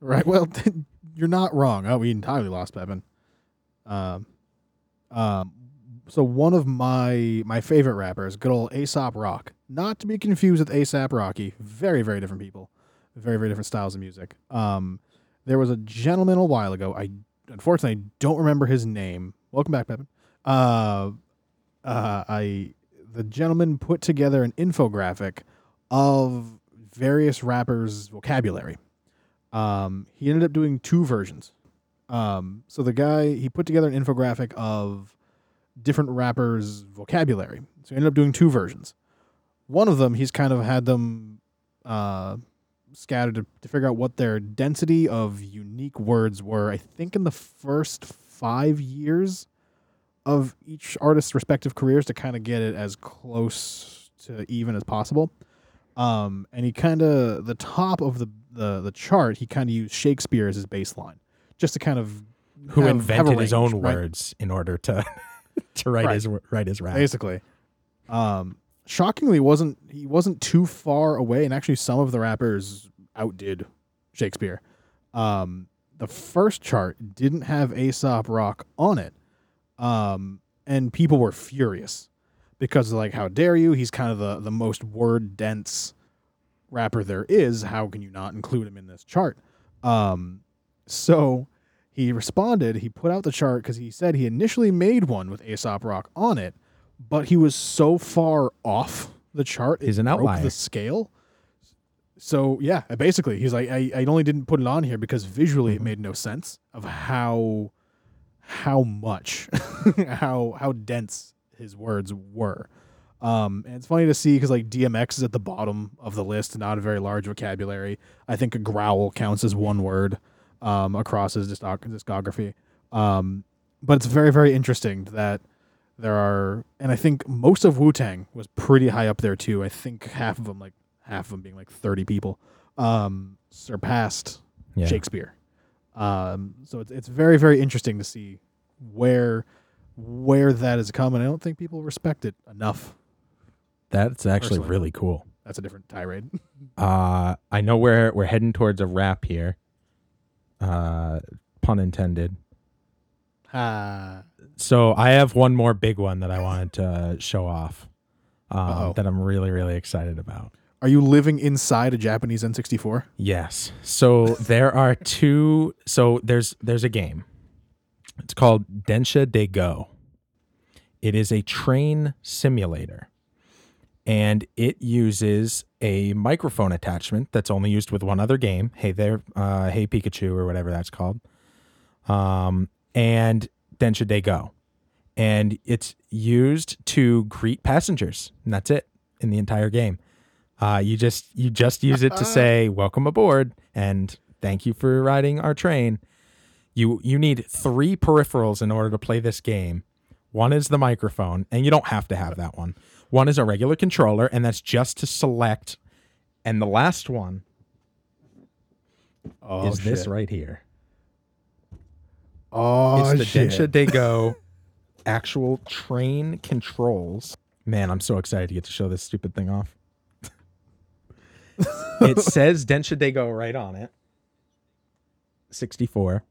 Right. Well, you're not wrong. Oh, we entirely lost Pepin. Um, um, so one of my my favorite rappers, good old Aesop Rock, not to be confused with ASAP Rocky. Very, very different people. Very, very different styles of music. Um, there was a gentleman a while ago. I unfortunately don't remember his name. Welcome back, Pepin. Uh, uh, I the gentleman put together an infographic of various rappers' vocabulary. Um, he ended up doing two versions. Um, so the guy he put together an infographic of different rappers' vocabulary. So he ended up doing two versions. One of them he's kind of had them uh, scattered to, to figure out what their density of unique words were. I think in the first five years of each artist's respective careers to kind of get it as close to even as possible. Um, and he kind of the top of the the, the chart he kind of used Shakespeare as his baseline, just to kind of Who have- have a invented his own right? words in order to to write Right. his write his rap. basically. Um, shockingly, wasn't he wasn't too far away, and actually, some of the rappers outdid Shakespeare. Um, the first chart didn't have Aesop Rock on it, um, and people were furious because like, how dare you? He's kind of the the most word dense rapper there is. How can you not include him in this chart? Um, so he responded. He put out the chart because he said he initially made one with Aesop Rock on it, but he was so far off the chart, He's an broke outlier. The scale. So yeah, basically, he's like, I, I only didn't put it on here because visually Mhm. it made no sense of how how much how how dense his words were. Um, and it's funny to see because like DMX is at the bottom of the list, not a very large vocabulary. I think a growl counts as one word um, across his discography. Um, but it's very very interesting that there are, and I think most of Wu Tang was pretty high up there too. I think half of them, like half of them being like thirty people, um, surpassed Yeah. Shakespeare. Um, so it's it's very very interesting to see where where that has come, and I don't think people respect it enough. That's actually Personally. really cool. That's a different tirade. Uh, I know we're we're heading towards a wrap here. Uh, pun intended. Ah, So I have one more big one that I wanted to show off. Um, that I'm really really excited about. Are you living inside a Japanese N64? Yes. So there are two. So there's there's a game. It's called Densha de Go. It is a train simulator, and it uses a microphone attachment that's only used with one other game. Hey there, uh, Hey Pikachu or whatever that's called. Um, and Densha de Go, and it's used to greet passengers, and that's it in the entire game. Uh, you just you just use it to say welcome aboard and thank you for riding our train. You you need three peripherals in order to play this game. One is the microphone, and you don't have to have that one. One is a regular controller, and that's just to select. And the last one Oh, is this right here. Oh, it's the shit. Densha de Go actual train controls. Man, I'm so excited to get to show this stupid thing off. it says Densha de Go right on it. 64.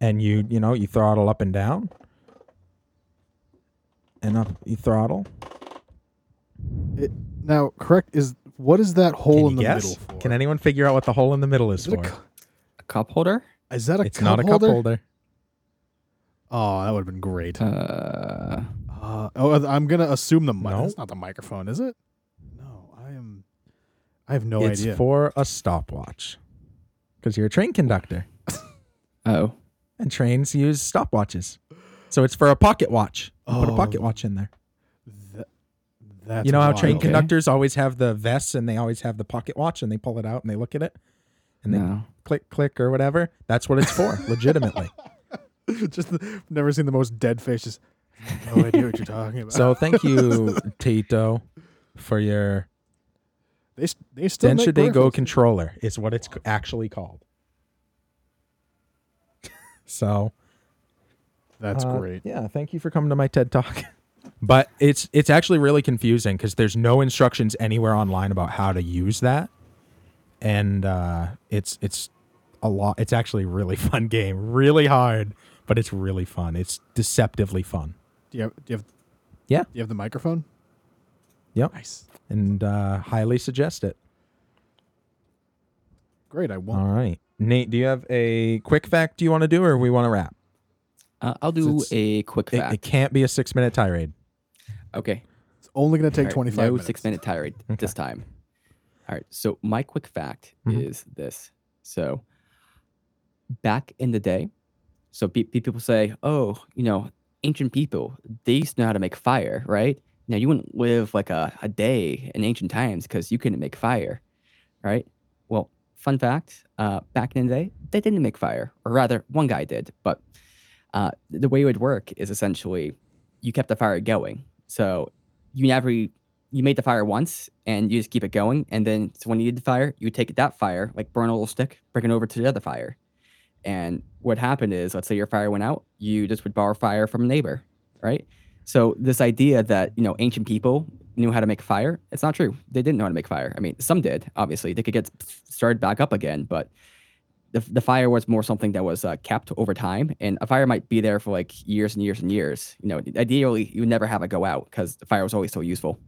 And you, you know, you throttle up and down. And up you throttle. Now, correct is what is that hole in the guess? middle for? Can anyone figure out what the hole in the middle is Is it a for? cu- A cup holder? is that a It's cup not a cup holder? holder. Oh, that would have been great. Uh, Uh, oh, I'm gonna assume the mic. No. That's not the microphone, is it? No, I am. I have no idea. it's idea. for a stopwatch. Because you're a train conductor. oh. and trains use stopwatches. So it's for a pocket watch. You Put a Oh. pocket watch in there. Th- that's you know how wild. train Okay. conductors always have the vests and they always have the pocket watch and they pull it out and they look at it and they No. click click or whatever. That's what it's for, legitimately. just the, never seen the most dead face. Just no idea what you're talking about. So thank you, Tito, for your they s- they still Densha make de Go controller is what it's actually called. So That's Uh, great. Yeah, thank you for coming to my TED Talk. but it's it's actually really confusing because there's no instructions anywhere online about how to use that, and uh, it's it's a lot. It's actually a really fun game, really hard, but it's really fun. It's deceptively fun. Do you have do you have Yeah. do you have the microphone? Nice. and uh, highly suggest it. Great. I won't. All right, Nate, do you have a quick fact you want to do, or we want to wrap? Uh, I'll do It's- a quick It, fact. it can't be a six minute tirade. okay. It's only going to take All right, 25 no minutes. six minute tirade Okay. this time. All right. So my quick fact Mhm. is this. So back in the day, so pe- pe- people say, oh, you know, ancient people, they used to know how to make fire, right? Now you wouldn't live like a, a day in ancient times because you couldn't make fire, right? Well, fun fact, uh, back in the day, they didn't make fire, or rather, one guy did. But uh, the way it would work is essentially you kept the fire going. So you never you made the fire once and you just keep it going. And then so when you need the fire, you take that fire, like burn a little stick, bring it over to the other fire. And what happened is, let's say your fire went out, you just would borrow fire from a neighbor, right? So this idea that you know ancient people knew how to make fire, it's not true. They didn't know how to make fire. I mean, some did. Obviously, they could get started back up again, but the, the fire was more something that was uh, kept over time, and a fire might be there for like years and years and years. You know, ideally, you would never have it go out because the fire was always so useful.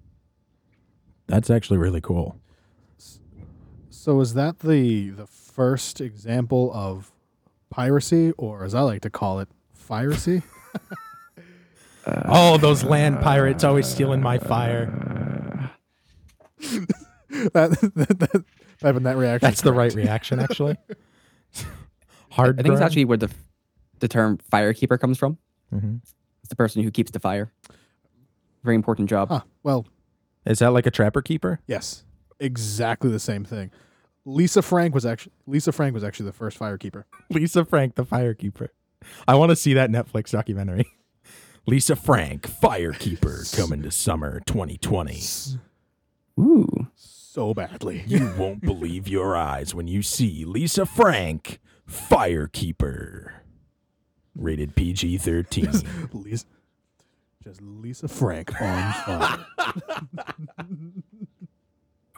That's actually really cool. So is that the the first example of piracy, or as I like to call it, piracy? Oh, those land pirates always stealing my fire. that, that, that having that reaction. That's the right reaction, actually. Hard. I think it's actually where the the term firekeeper comes from. Mhm. It's the person who keeps the fire. Very important job. Huh. Well, Is that like a trapper keeper? yes, exactly the same thing. Lisa Frank was actually Lisa Frank was actually the first firekeeper. Lisa Frank, the firekeeper. I want to see that Netflix documentary. Lisa Frank, firekeeper, coming to summer 2020. Ooh. So badly. You won't believe your eyes when you see Lisa Frank, firekeeper. Rated PG 13. Lisa, just Lisa Frank on fire.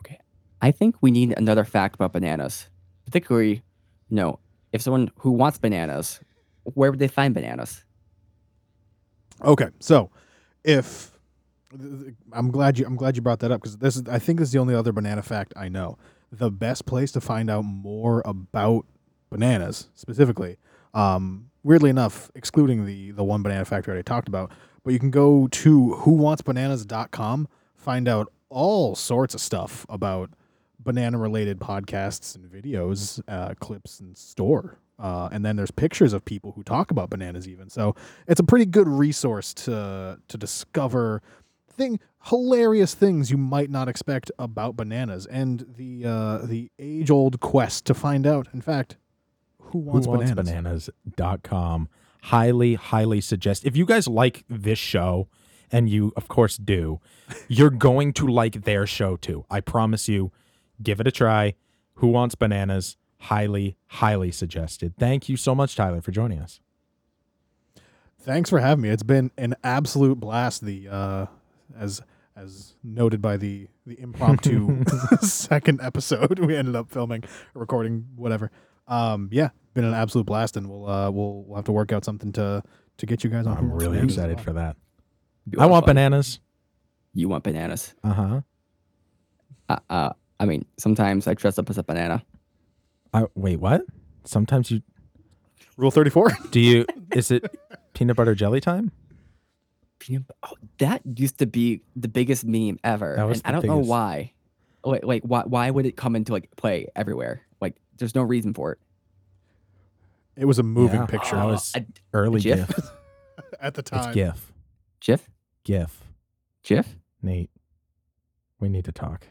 Okay. I think we need another fact about bananas. Particularly, you know, if someone who wants bananas, where would they find bananas? Okay, so if I'm glad you I'm glad you brought that up because this is I think this is the only other banana fact I know. The best place to find out more about bananas specifically, um, weirdly enough, excluding the the one banana fact I already talked about, but you can go to whowantsbananas.com, find out all sorts of stuff about banana related podcasts and videos, uh, clips and store. Uh, and then there's pictures of people who talk about bananas even. So it's a pretty good resource to to discover thing hilarious things you might not expect about bananas and the uh, the age old quest to find out. In fact, who wants, bananas? Whowantsbananas.com. Highly, highly suggest. If you guys like this show, and you, of course, do, you're going to like their show too. I promise you. Give it a try. Who Wants Bananas? Highly, highly suggested. Thank you so much, Tyler, for joining us. Thanks for having me. It's been an absolute blast. The uh, as as noted by the the impromptu second episode we ended up filming, recording, whatever. Um, yeah, been an absolute blast, and we'll uh, we'll we'll have to work out something to to get you guys on. I'm Wants really Bananas excited well. for that. Be I want fun. bananas. You want bananas? Uh huh. Uh, uh, I mean, sometimes I dress up as a banana. I wait. What? Sometimes you Rule thirty four. do you? Is it peanut butter jelly time? Peanut Oh, that used to be the biggest meme ever. That was and I don't know biggest. why. Oh, like, like why, why would it come into like play everywhere? Like, there's no reason for it. It was a moving Yeah. picture That was a early GIF? GIF. at the time. It's time. GIF. GIF? GIF. GIF? Nate, we need to talk.